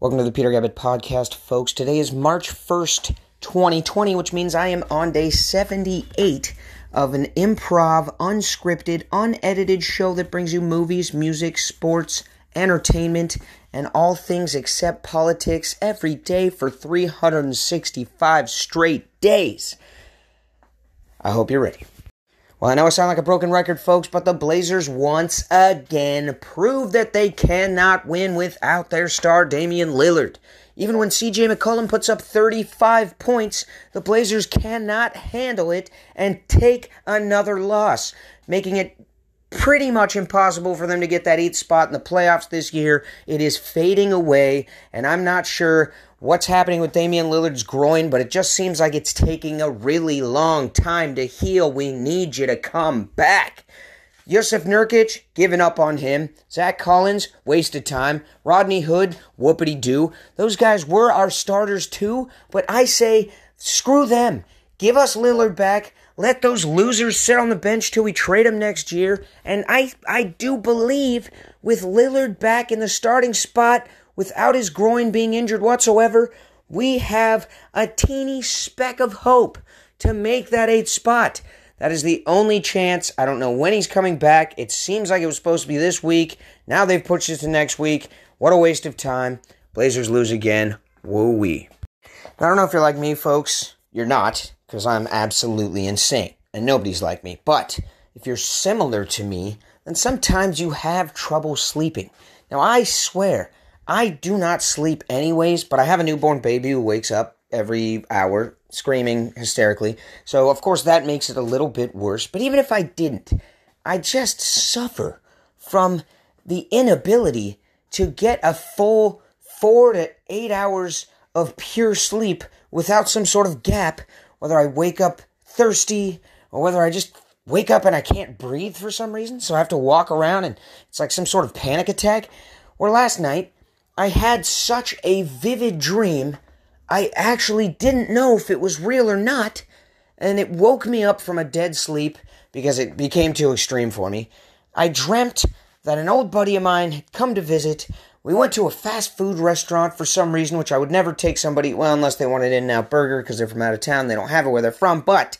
Welcome to the Peter Gabbett Podcast, folks. Today is March 1st, 2020, which means I am on day 78 of an improv, unscripted, unedited show that brings you movies, music, sports, entertainment, and all things except politics every day for 365 straight days. I hope you're ready. Well, I know I sound like a broken record, folks, but the Blazers once again proved that they cannot win without their star Damian Lillard. Even when CJ McCollum puts up 35 points, the Blazers cannot handle it and take another loss, making it pretty much impossible for them to get that eighth spot in the playoffs this year. It is fading away, and I'm not sure what's happening with Damian Lillard's groin, but it just seems like it's taking a really long time to heal. We need you to come back. Jusuf Nurkic, giving up on him. Zach Collins, wasted time. Rodney Hood, whoopity doo. Those guys were our starters too, but I say, screw them. Give us Lillard back. Let those losers sit on the bench till we trade them next year. And I, I do believe with Lillard back in the starting spot, without his groin being injured whatsoever, we have a teeny speck of hope to make that eighth spot. That is the only chance. I don't know when he's coming back. It seems like it was supposed to be this week. Now they've pushed it to next week. What a waste of time. Blazers lose again. Woo wee. I don't know if you're like me, folks. You're not, because I'm absolutely insane. And nobody's like me. But if you're similar to me, then sometimes you have trouble sleeping. Now, I swear, I do not sleep anyways, but I have a newborn baby who wakes up every hour screaming hysterically. So, of course, that makes it a little bit worse. But even if I didn't, I just suffer from the inability to get a full four to eight hours of pure sleep without some sort of gap, whether I wake up thirsty or whether I just wake up and I can't breathe for some reason. So I have to walk around and it's like some sort of panic attack. Or last night, I had such a vivid dream, I actually didn't know if it was real or not, and it woke me up from a dead sleep because it became too extreme for me. I dreamt that an old buddy of mine had come to visit. We went to a fast food restaurant for some reason, which I would never take somebody, well, unless they wanted In N Out Burger because they're from out of town, they don't have it where they're from, but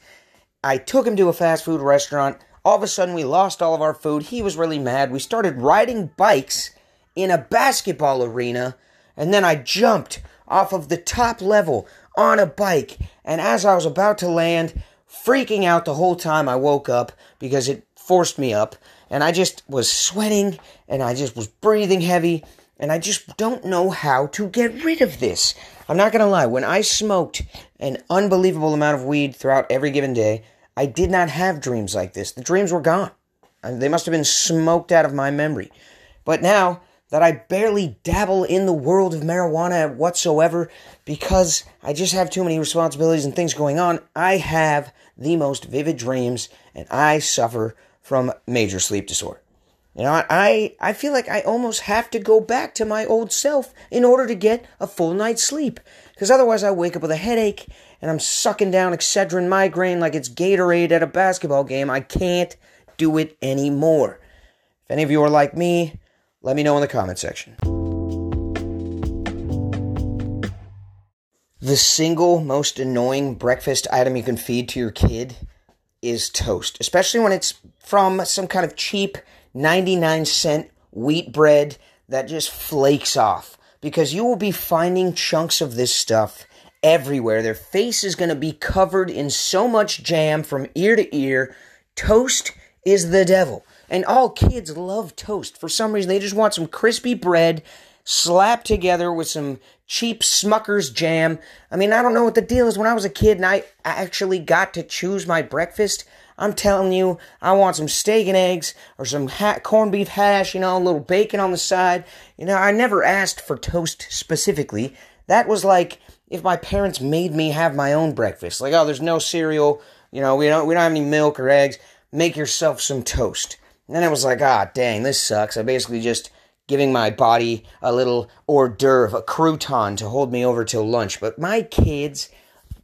I took him to a fast food restaurant. All of a sudden, we lost all of our food. He was really mad. We started riding bikes in a basketball arena, and then I jumped off of the top level on a bike. And as I was about to land, freaking out the whole time, I woke up because it forced me up. And I just was sweating and I just was breathing heavy. And I just don't know how to get rid of this. I'm not going to lie, when I smoked an unbelievable amount of weed throughout every given day, I did not have dreams like this. The dreams were gone. They must have been smoked out of my memory. But now, that I barely dabble in the world of marijuana whatsoever because I just have too many responsibilities and things going on. I have the most vivid dreams and I suffer from major sleep disorder. You know, I, I feel like I almost have to go back to my old self in order to get a full night's sleep. Because otherwise, I wake up with a headache and I'm sucking down Excedrin migraine like it's Gatorade at a basketball game. I can't do it anymore. If any of you are like me, let me know in the comment section. The single most annoying breakfast item you can feed to your kid is toast, especially when it's from some kind of cheap 99 cent wheat bread that just flakes off. Because you will be finding chunks of this stuff everywhere. Their face is going to be covered in so much jam from ear to ear. Toast is the devil. And all kids love toast. For some reason, they just want some crispy bread slapped together with some cheap Smucker's jam. I mean, I don't know what the deal is. When I was a kid and I actually got to choose my breakfast, I'm telling you, I want some steak and eggs or some ha- corned beef hash, you know, a little bacon on the side. You know, I never asked for toast specifically. That was like if my parents made me have my own breakfast. Like, oh, there's no cereal, you know, we don't we don't have any milk or eggs. Make yourself some toast. And then I was like, ah, dang, this sucks. I basically just giving my body a little hors d'oeuvre, a crouton to hold me over till lunch. But my kids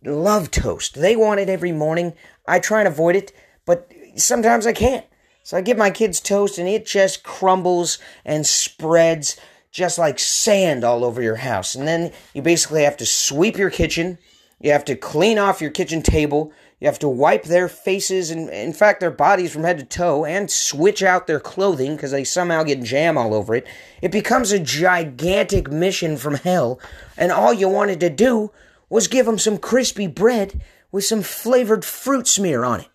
love toast. They want it every morning. I try and avoid it, but sometimes I can't. So I give my kids toast and it just crumbles and spreads just like sand all over your house. And then you basically have to sweep your kitchen. You have to clean off your kitchen table. You have to wipe their faces and, in fact, their bodies from head to toe and switch out their clothing because they somehow get jam all over it. It becomes a gigantic mission from hell. And all you wanted to do was give them some crispy bread with some flavored fruit smear on it.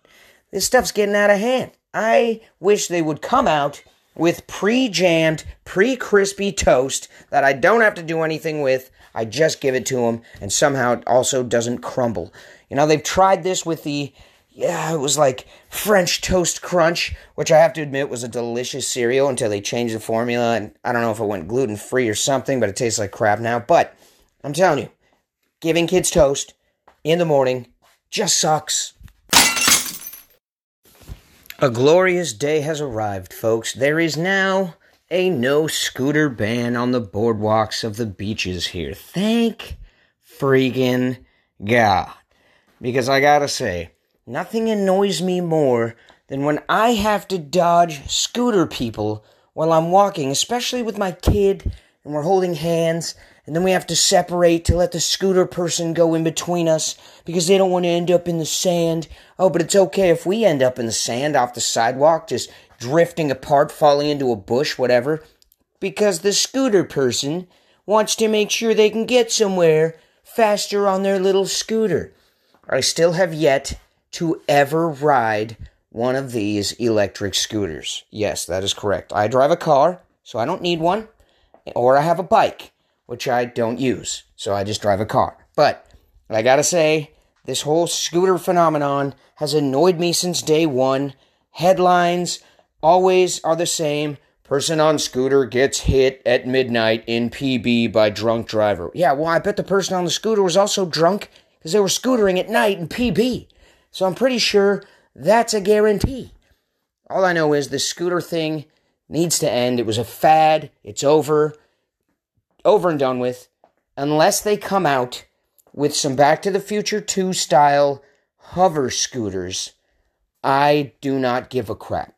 This stuff's getting out of hand. I wish they would come out with pre jammed, pre crispy toast that I don't have to do anything with. I just give it to them, and somehow it also doesn't crumble. You know, they've tried this with the, yeah, it was like French Toast Crunch, which I have to admit was a delicious cereal until they changed the formula. And I don't know if it went gluten free or something, but it tastes like crap now. But I'm telling you, giving kids toast in the morning just sucks. A glorious day has arrived, folks. There is now a no scooter ban on the boardwalks of the beaches here. Thank freaking God. Because I gotta say, nothing annoys me more than when I have to dodge scooter people while I'm walking, especially with my kid and we're holding hands and then we have to separate to let the scooter person go in between us because they don't want to end up in the sand. Oh, but it's okay if we end up in the sand off the sidewalk, just drifting apart, falling into a bush, whatever, because the scooter person wants to make sure they can get somewhere faster on their little scooter. I still have yet to ever ride one of these electric scooters. Yes, that is correct. I drive a car, so I don't need one, or I have a bike which I don't use. So I just drive a car. But I gotta say, this whole scooter phenomenon has annoyed me since day one. Headlines always are the same. Person on scooter gets hit at midnight in PB by drunk driver. Yeah, well, I bet the person on the scooter was also drunk because they were scootering at night in PB. So I'm pretty sure that's a guarantee. All I know is the scooter thing needs to end. It was a fad. It's over over and done with unless they come out with some Back to the Future 2 style hover scooters. I do not give a crap.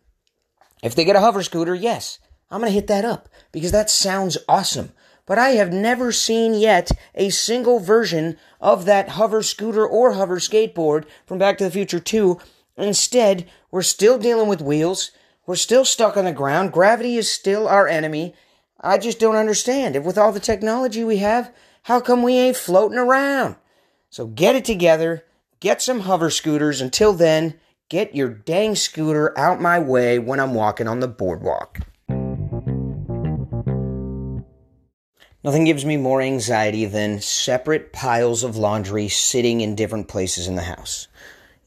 If they get a hover scooter, yes, I'm going to hit that up because that sounds awesome. But I have never seen yet a single version of that hover scooter or hover skateboard from Back to the Future 2. Instead, we're still dealing with wheels. We're still stuck on the ground. Gravity is still our enemy. I just don't understand. If with all the technology we have, how come we ain't floating around? So get it together, get some hover scooters. Until then, get your dang scooter out my way when I'm walking on the boardwalk. Nothing gives me more anxiety than separate piles of laundry sitting in different places in the house.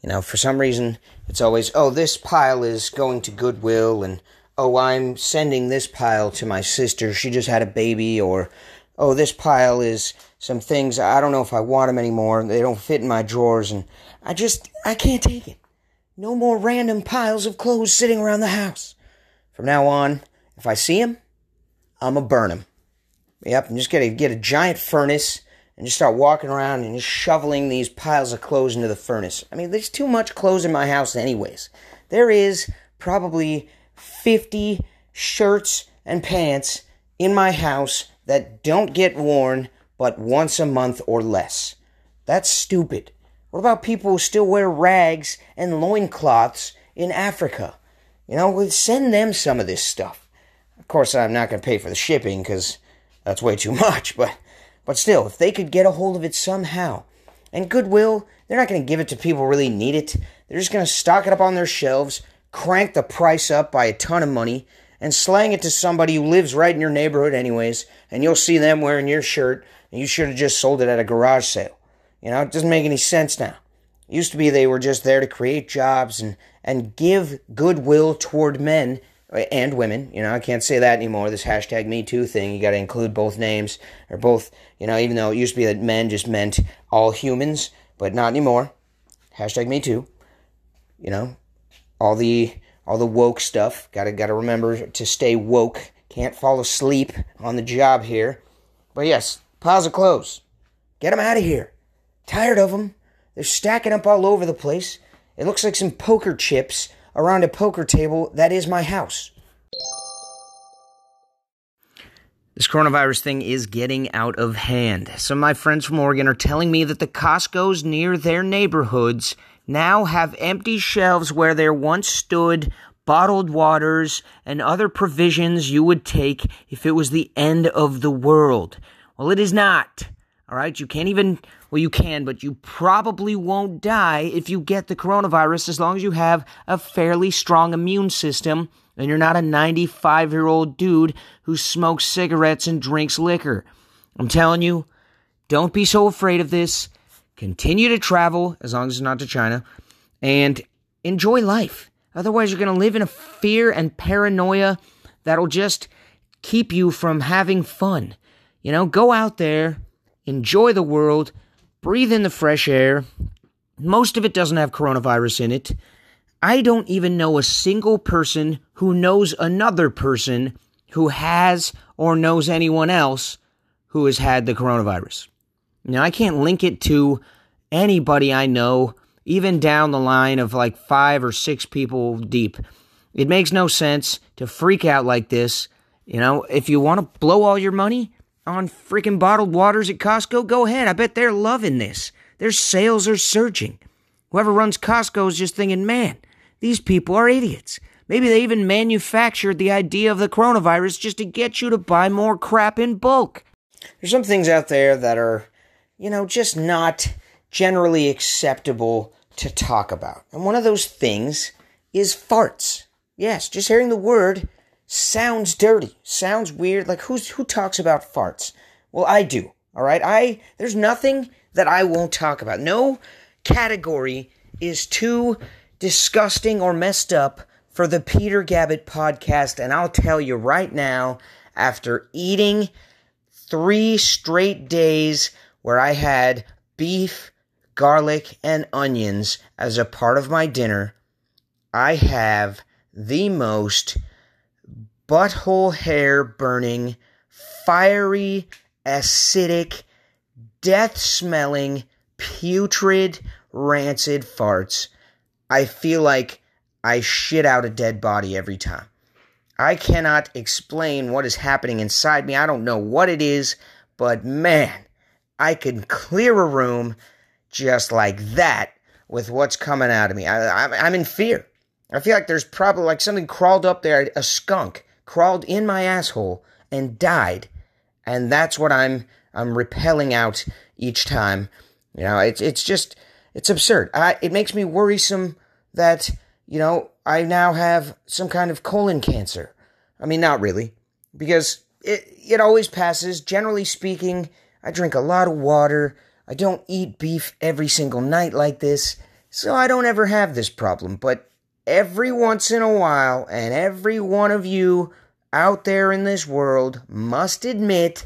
You know, for some reason, it's always, oh, this pile is going to Goodwill and oh, I'm sending this pile to my sister. She just had a baby. Or, oh, this pile is some things. I don't know if I want them anymore. They don't fit in my drawers. And I just, I can't take it. No more random piles of clothes sitting around the house. From now on, if I see them, I'm to burn them. Yep, I'm just to get a giant furnace and just start walking around and just shoveling these piles of clothes into the furnace. I mean, there's too much clothes in my house, anyways. There is probably 50 shirts and pants in my house that don't get worn but once a month or less. That's stupid. What about people who still wear rags and loincloths in Africa? You know, send them some of this stuff. Of course, I'm not going to pay for the shipping because that's way too much, but, but still, if they could get a hold of it somehow. And Goodwill, they're not going to give it to people who really need it. They're just going to stock it up on their shelves, crank the price up by a ton of money and slang it to somebody who lives right in your neighborhood anyways, and you'll see them wearing your shirt, and you should have just sold it at a garage sale. You know, it doesn't make any sense now. It used to be they were just there to create jobs and, and give goodwill toward men eh, and women. You know, I can't say that anymore. This hashtag Me Too thing, you got to include both names, or both, you know, even though it used to be that men just meant all humans, but not anymore. Hashtag Me Too. You know, all the all the woke stuff. Gotta gotta remember to stay woke. Can't fall asleep on the job here. But yes, piles of clothes. Get them out of here. Tired of them. They're stacking up all over the place. It looks like some poker chips around a poker table that is my house. this coronavirus thing is getting out of hand. Some of my friends from Oregon are telling me that the Costco's near their neighborhoods now have empty shelves where there once stood bottled waters and other provisions you would take if it was the end of the world. Well, it is not. All right, you can't even, well, you can, but you probably won't die if you get the coronavirus as long as you have a fairly strong immune system and you're not a 95 year old dude who smokes cigarettes and drinks liquor. I'm telling you, don't be so afraid of this. Continue to travel, as long as it's not to China, and enjoy life. Otherwise, you're going to live in a fear and paranoia that'll just keep you from having fun. You know, go out there, enjoy the world, breathe in the fresh air. Most of it doesn't have coronavirus in it. I don't even know a single person who knows another person who has or knows anyone else who has had the coronavirus. Now, I can't link it to anybody I know, even down the line of like five or six people deep. It makes no sense to freak out like this. You know, if you want to blow all your money on freaking bottled waters at Costco, go ahead. I bet they're loving this. Their sales are surging. Whoever runs Costco is just thinking, man, these people are idiots. Maybe they even manufactured the idea of the coronavirus just to get you to buy more crap in bulk. There's some things out there that are, you know, just not generally acceptable to talk about. And one of those things is farts. Yes, just hearing the word sounds dirty, sounds weird. Like who's who talks about farts? Well, I do. All right? I there's nothing that I won't talk about. No category is too disgusting or messed up for the Peter Gabbett podcast. And I'll tell you right now, after eating three straight days where I had beef, garlic, and onions as a part of my dinner, I have the most butthole hair burning, fiery, acidic, death smelling, putrid, rancid farts I feel like I shit out a dead body every time. I cannot explain what is happening inside me. I don't know what it is, but man, I can clear a room just like that with what's coming out of me. I, am in fear. I feel like there's probably like something crawled up there, a skunk crawled in my asshole and died, and that's what I'm I'm repelling out each time. You know, it's it's just it's absurd. I, it makes me worrisome that, you know, I now have some kind of colon cancer. I mean, not really, because it, it always passes. Generally speaking, I drink a lot of water. I don't eat beef every single night like this, so I don't ever have this problem. But every once in a while, and every one of you out there in this world must admit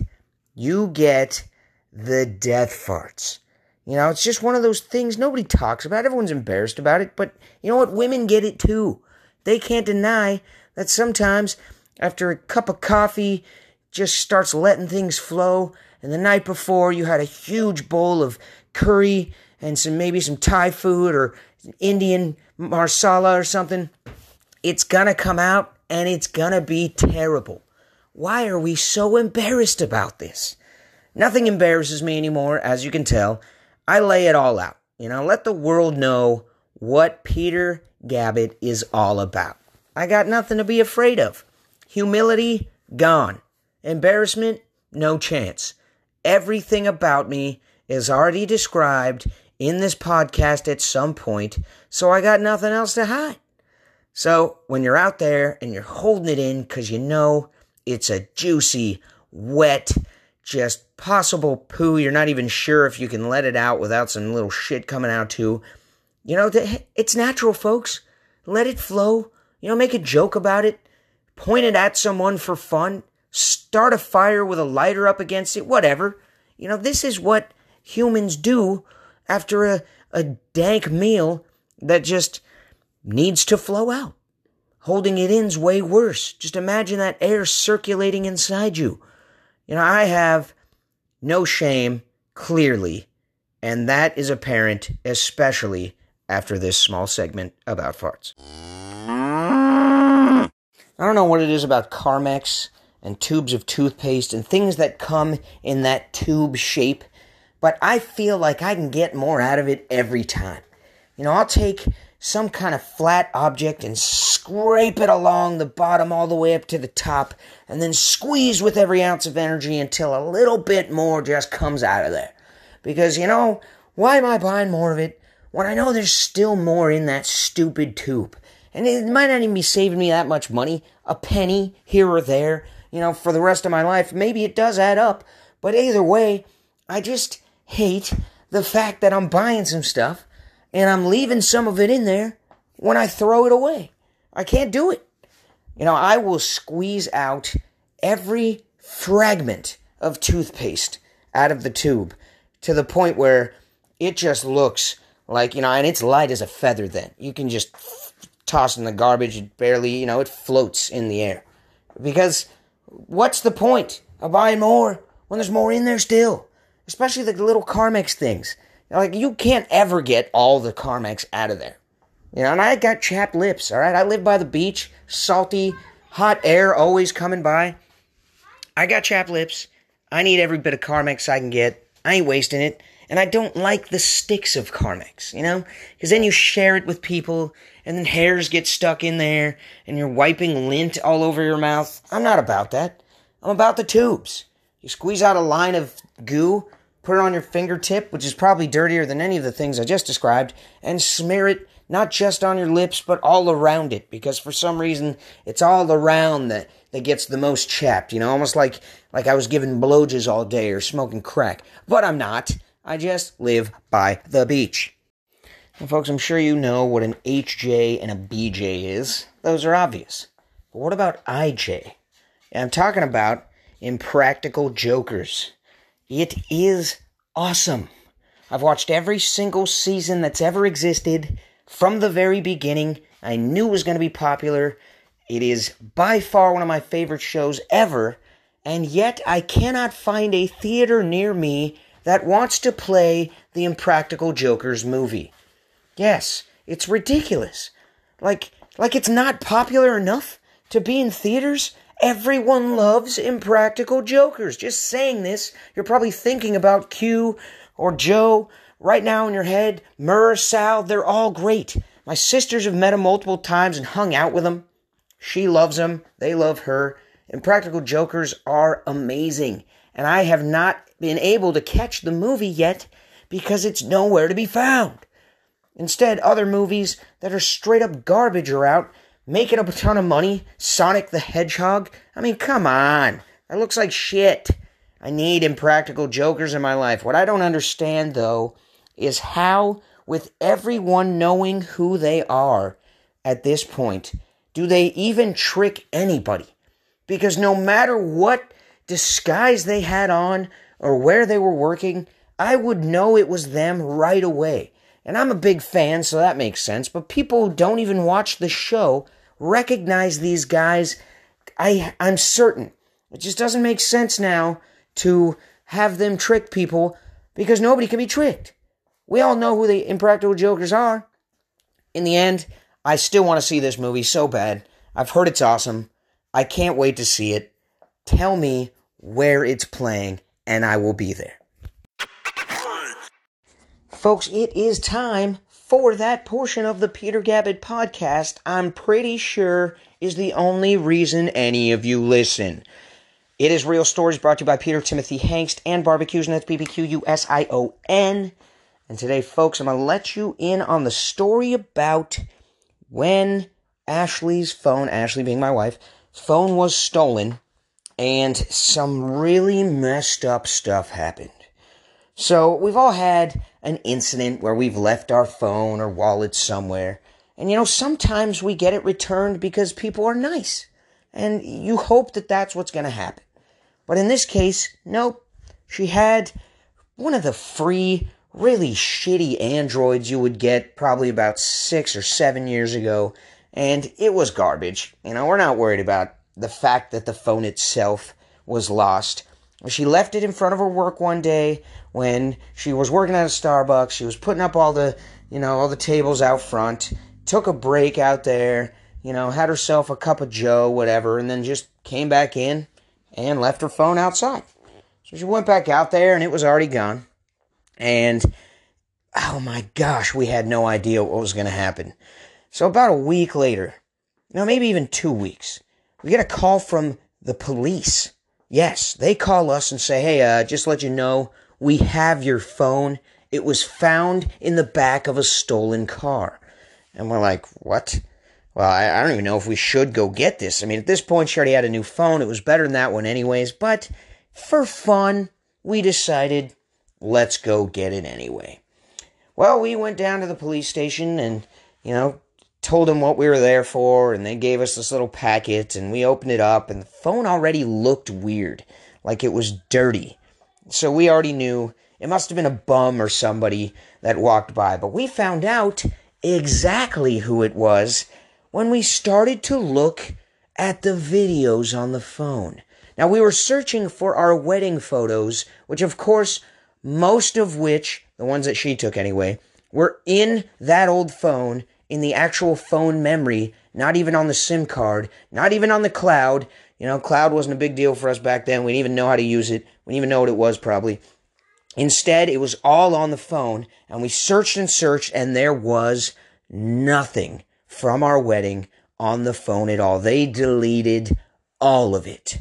you get the death farts. You know, it's just one of those things nobody talks about. Everyone's embarrassed about it, but you know what? Women get it too. They can't deny that sometimes after a cup of coffee just starts letting things flow, and the night before you had a huge bowl of curry and some maybe some Thai food or Indian marsala or something, it's gonna come out and it's gonna be terrible. Why are we so embarrassed about this? Nothing embarrasses me anymore, as you can tell. I lay it all out. You know, let the world know what Peter Gabbett is all about. I got nothing to be afraid of. Humility, gone. Embarrassment, no chance. Everything about me is already described in this podcast at some point, so I got nothing else to hide. So when you're out there and you're holding it in because you know it's a juicy, wet, just possible poo. You're not even sure if you can let it out without some little shit coming out too. You know, it's natural, folks. Let it flow. You know, make a joke about it. Point it at someone for fun. Start a fire with a lighter up against it. Whatever. You know, this is what humans do after a, a dank meal that just needs to flow out. Holding it in's way worse. Just imagine that air circulating inside you. You know, I have no shame, clearly, and that is apparent, especially after this small segment about farts. I don't know what it is about Carmex and tubes of toothpaste and things that come in that tube shape, but I feel like I can get more out of it every time. You know, I'll take some kind of flat object and scrape it along the bottom all the way up to the top, and then squeeze with every ounce of energy until a little bit more just comes out of there. Because, you know, why am I buying more of it when I know there's still more in that stupid tube? And it might not even be saving me that much money, a penny here or there, you know, for the rest of my life. Maybe it does add up, but either way, I just hate the fact that I'm buying some stuff and I'm leaving some of it in there when I throw it away. I can't do it. You know, I will squeeze out every fragment of toothpaste out of the tube to the point where it just looks like, you know, and it's light as a feather then. You can just toss in the garbage, it barely, you know, it floats in the air. Because what's the point of buying more when there's more in there still? Especially the little Carmex things. Like, you can't ever get all the Carmex out of there. You know, and I got chapped lips, alright? I live by the beach, salty, hot air always coming by. I got chapped lips. I need every bit of Carmex I can get. I ain't wasting it. And I don't like the sticks of Carmex, you know? Because then you share it with people, and then hairs get stuck in there, and you're wiping lint all over your mouth. I'm not about that. I'm about the tubes. You squeeze out a line of goo, put it on your fingertip, which is probably dirtier than any of the things I just described, and smear it not just on your lips, but all around it, because for some reason it's all around that, that gets the most chapped, you know, almost like, like I was giving blowjobs all day or smoking crack. But I'm not. I just live by the beach. And folks, I'm sure you know what an HJ and a BJ is. Those are obvious. But what about IJ? I'm talking about Impractical Jokers. It is awesome. I've watched every single season that's ever existed from the very beginning. I knew it was going to be popular. It is by far one of my favorite shows ever, and yet I cannot find a theater near me that wants to play the Impractical Jokers movie. Yes, it's ridiculous. Like like it's not popular enough to be in theaters. Everyone loves Impractical Jokers. Just saying this, you're probably thinking about Q or Joe right now in your head. Murr, Sal, they're all great. My sisters have met him multiple times and hung out with him. She loves him. They love her. Impractical Jokers are amazing. And I have not been able to catch the movie yet because it's nowhere to be found. Instead, other movies that are straight up garbage are out, making up a ton of money. Sonic the Hedgehog. I mean, come on. That looks like shit. I need impractical jokers in my life. What I don't understand, though, is how, with everyone knowing who they are at this point, do they even trick anybody? Because no matter what disguise they had on or where they were working, I would know it was them right away. And I'm a big fan, so that makes sense. But people who don't even watch the show recognize these guys. I, I'm certain. It just doesn't make sense now to have them trick people because nobody can be tricked. We all know who the impractical jokers are. In the end, I still want to see this movie so bad. I've heard it's awesome. I can't wait to see it. Tell me where it's playing, and I will be there. Folks, it is time for that portion of the Peter Gabbett podcast I'm pretty sure is the only reason any of you listen. It is Real Stories brought to you by Peter Timothy Hangst and Barbecues, and that's B B Q U S I O N. And today, folks, I'm going to let you in on the story about when Ashley's phone, Ashley being my wife, phone was stolen and some really messed up stuff happened. So, we've all had an incident where we've left our phone or wallet somewhere. And you know, sometimes we get it returned because people are nice. And you hope that that's what's going to happen. But in this case, nope. She had one of the free, really shitty Androids you would get probably about six or seven years ago. And it was garbage. You know, we're not worried about the fact that the phone itself was lost. She left it in front of her work one day when she was working at a Starbucks. She was putting up all the, you know, all the tables out front. Took a break out there, you know, had herself a cup of Joe, whatever, and then just came back in and left her phone outside. So she went back out there and it was already gone. And oh my gosh, we had no idea what was going to happen. So about a week later, no, maybe even two weeks, we get a call from the police. Yes, they call us and say, hey, uh, just let you know, we have your phone. It was found in the back of a stolen car. And we're like, what? Well, I, I don't even know if we should go get this. I mean, at this point, she already had a new phone. It was better than that one, anyways. But for fun, we decided, let's go get it anyway. Well, we went down to the police station and, you know, told them what we were there for, and they gave us this little packet, and we opened it up, and the phone already looked weird, like it was dirty. So we already knew it must have been a bum or somebody that walked by, but we found out exactly who it was when we started to look at the videos on the phone. Now, we were searching for our wedding photos, which, of course, most of which, the ones that she took anyway, were in that old phone, in the actual phone memory, not even on the SIM card, not even on the cloud. You know, cloud wasn't a big deal for us back then. We didn't even know how to use it. We didn't even know what it was, probably. Instead, it was all on the phone, and we searched and searched, and there was nothing from our wedding on the phone at all. They deleted all of it.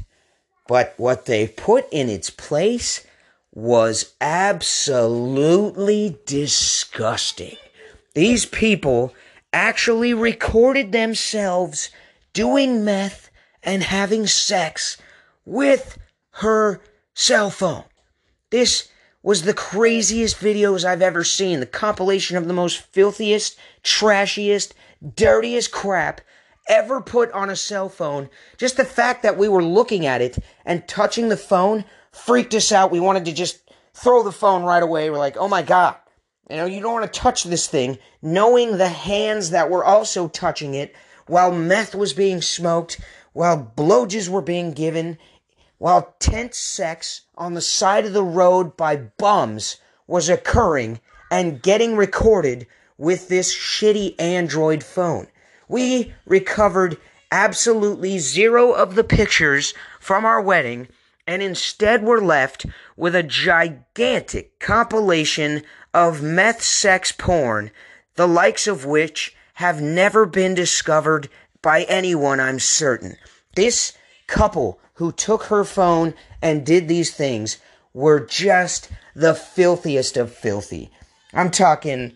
But what they put in its place was absolutely disgusting. These people actually recorded themselves doing meth and having sex with her cell phone. This was the craziest videos I've ever seen. The compilation of the most filthiest, trashiest, dirtiest crap ever put on a cell phone. Just the fact that we were looking at it and touching the phone freaked us out. We wanted to just throw the phone right away. We're like, oh my God. You know, you don't want to touch this thing, knowing the hands that were also touching it while meth was being smoked, while blowjobs were being given, while tent sex on the side of the road by bums was occurring and getting recorded with this shitty Android phone. We recovered absolutely zero of the pictures from our wedding and instead were left with a gigantic compilation of meth sex porn, the likes of which have never been discovered by anyone, I'm certain. This couple who took her phone and did these things were just the filthiest of filthy. I'm talking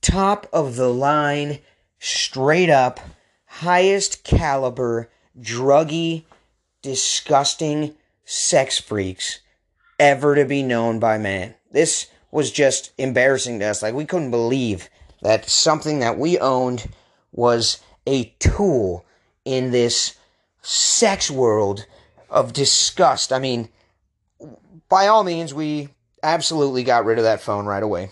top of the line, straight up, highest caliber, druggy, disgusting sex freaks ever to be known by man. This was just embarrassing to us. Like, we couldn't believe that something that we owned was a tool in this sex world of disgust. I mean, by all means, we absolutely got rid of that phone right away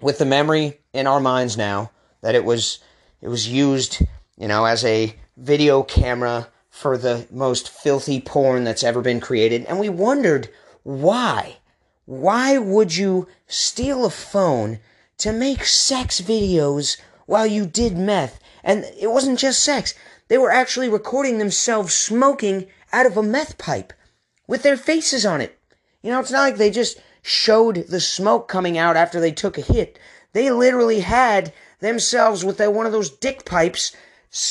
with the memory in our minds now that it was it was used, you know, as a video camera for the most filthy porn that's ever been created, and we wondered why. Why would you steal a phone to make sex videos while you did meth? And it wasn't just sex. They were actually recording themselves smoking out of a meth pipe with their faces on it. You know, it's not like they just showed the smoke coming out after they took a hit. They literally had themselves with one of those dick pipes,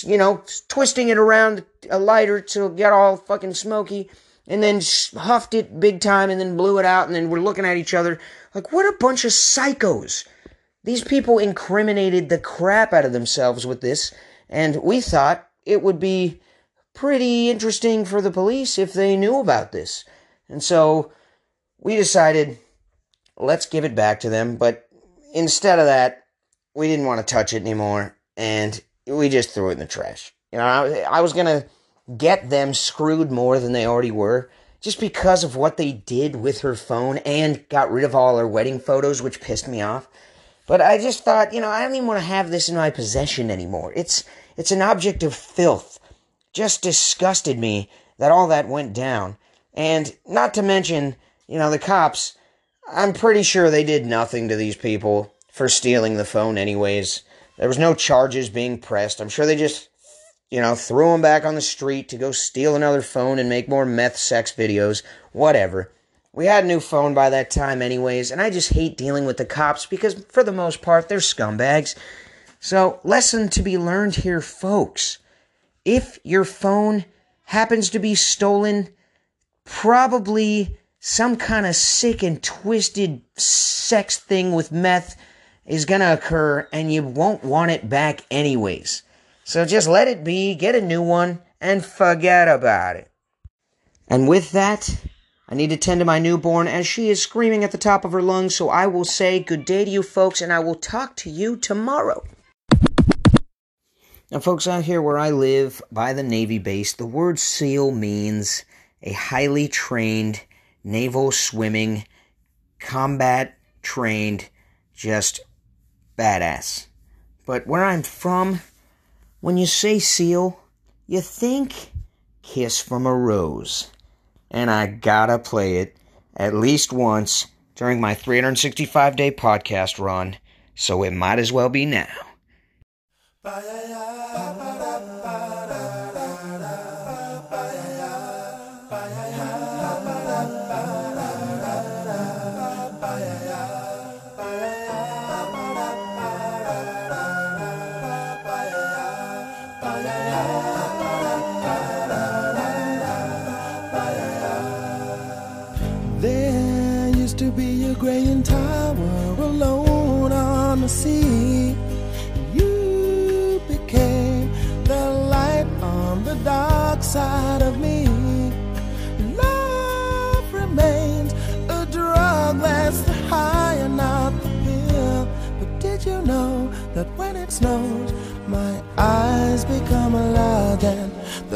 you know, twisting it around a lighter to get all fucking smoky, and then huffed it big time and then blew it out, and then we're looking at each other like, what a bunch of psychos. These people incriminated the crap out of themselves with this, and we thought it would be pretty interesting for the police if they knew about this. And so we decided let's give it back to them. But instead of that, we didn't want to touch it anymore, and we just threw it in the trash. You know, I, I was gonna get them screwed more than they already were, just because of what they did with her phone and got rid of all her wedding photos, which pissed me off. But I just thought, you know, I don't even want to have this in my possession anymore. It's it's an object of filth. Just disgusted me that all that went down. And not to mention, you know, the cops I'm pretty sure they did nothing to these people for stealing the phone, anyways. There was no charges being pressed. I'm sure they just you know, threw them back on the street to go steal another phone and make more meth sex videos, whatever. We had a new phone by that time, anyways, and I just hate dealing with the cops because, for the most part, they're scumbags. So, lesson to be learned here, folks. If your phone happens to be stolen, probably some kind of sick and twisted sex thing with meth is gonna occur, and you won't want it back, anyways. So just let it be, get a new one, and forget about it. And with that, I need to tend to my newborn as she is screaming at the top of her lungs, so I will say good day to you folks, and I will talk to you tomorrow. Now, folks, out here where I live by the Navy base, the word SEAL means a highly trained, naval swimming, combat trained, just badass. But where I'm from, when you say seal, you think Kiss from a Rose. And I gotta play it at least once during my 365 day podcast run, so it might as well be now. There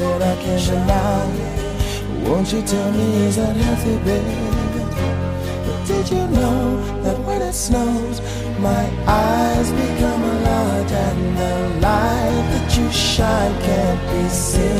That I can't deny. Won't you tell me, is that healthy, baby? But did you know that when it snows, my eyes become large and the light that you shine can't be seen?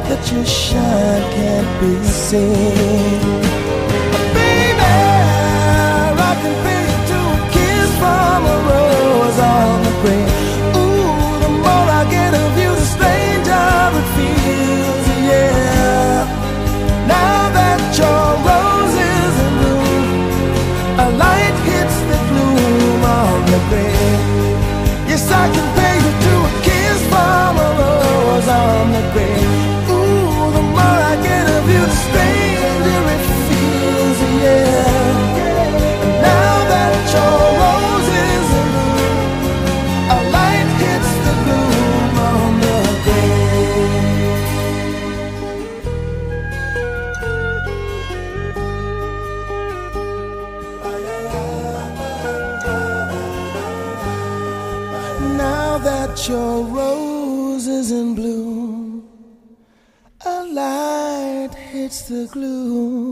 that your shine can't be seen. Baby, I can to kiss from a rose on the grave. Ooh, the more I get of you, the stranger it feels, yeah. Now that your a light hits the gloom on the grave. Yes, I can pay you to the gloom.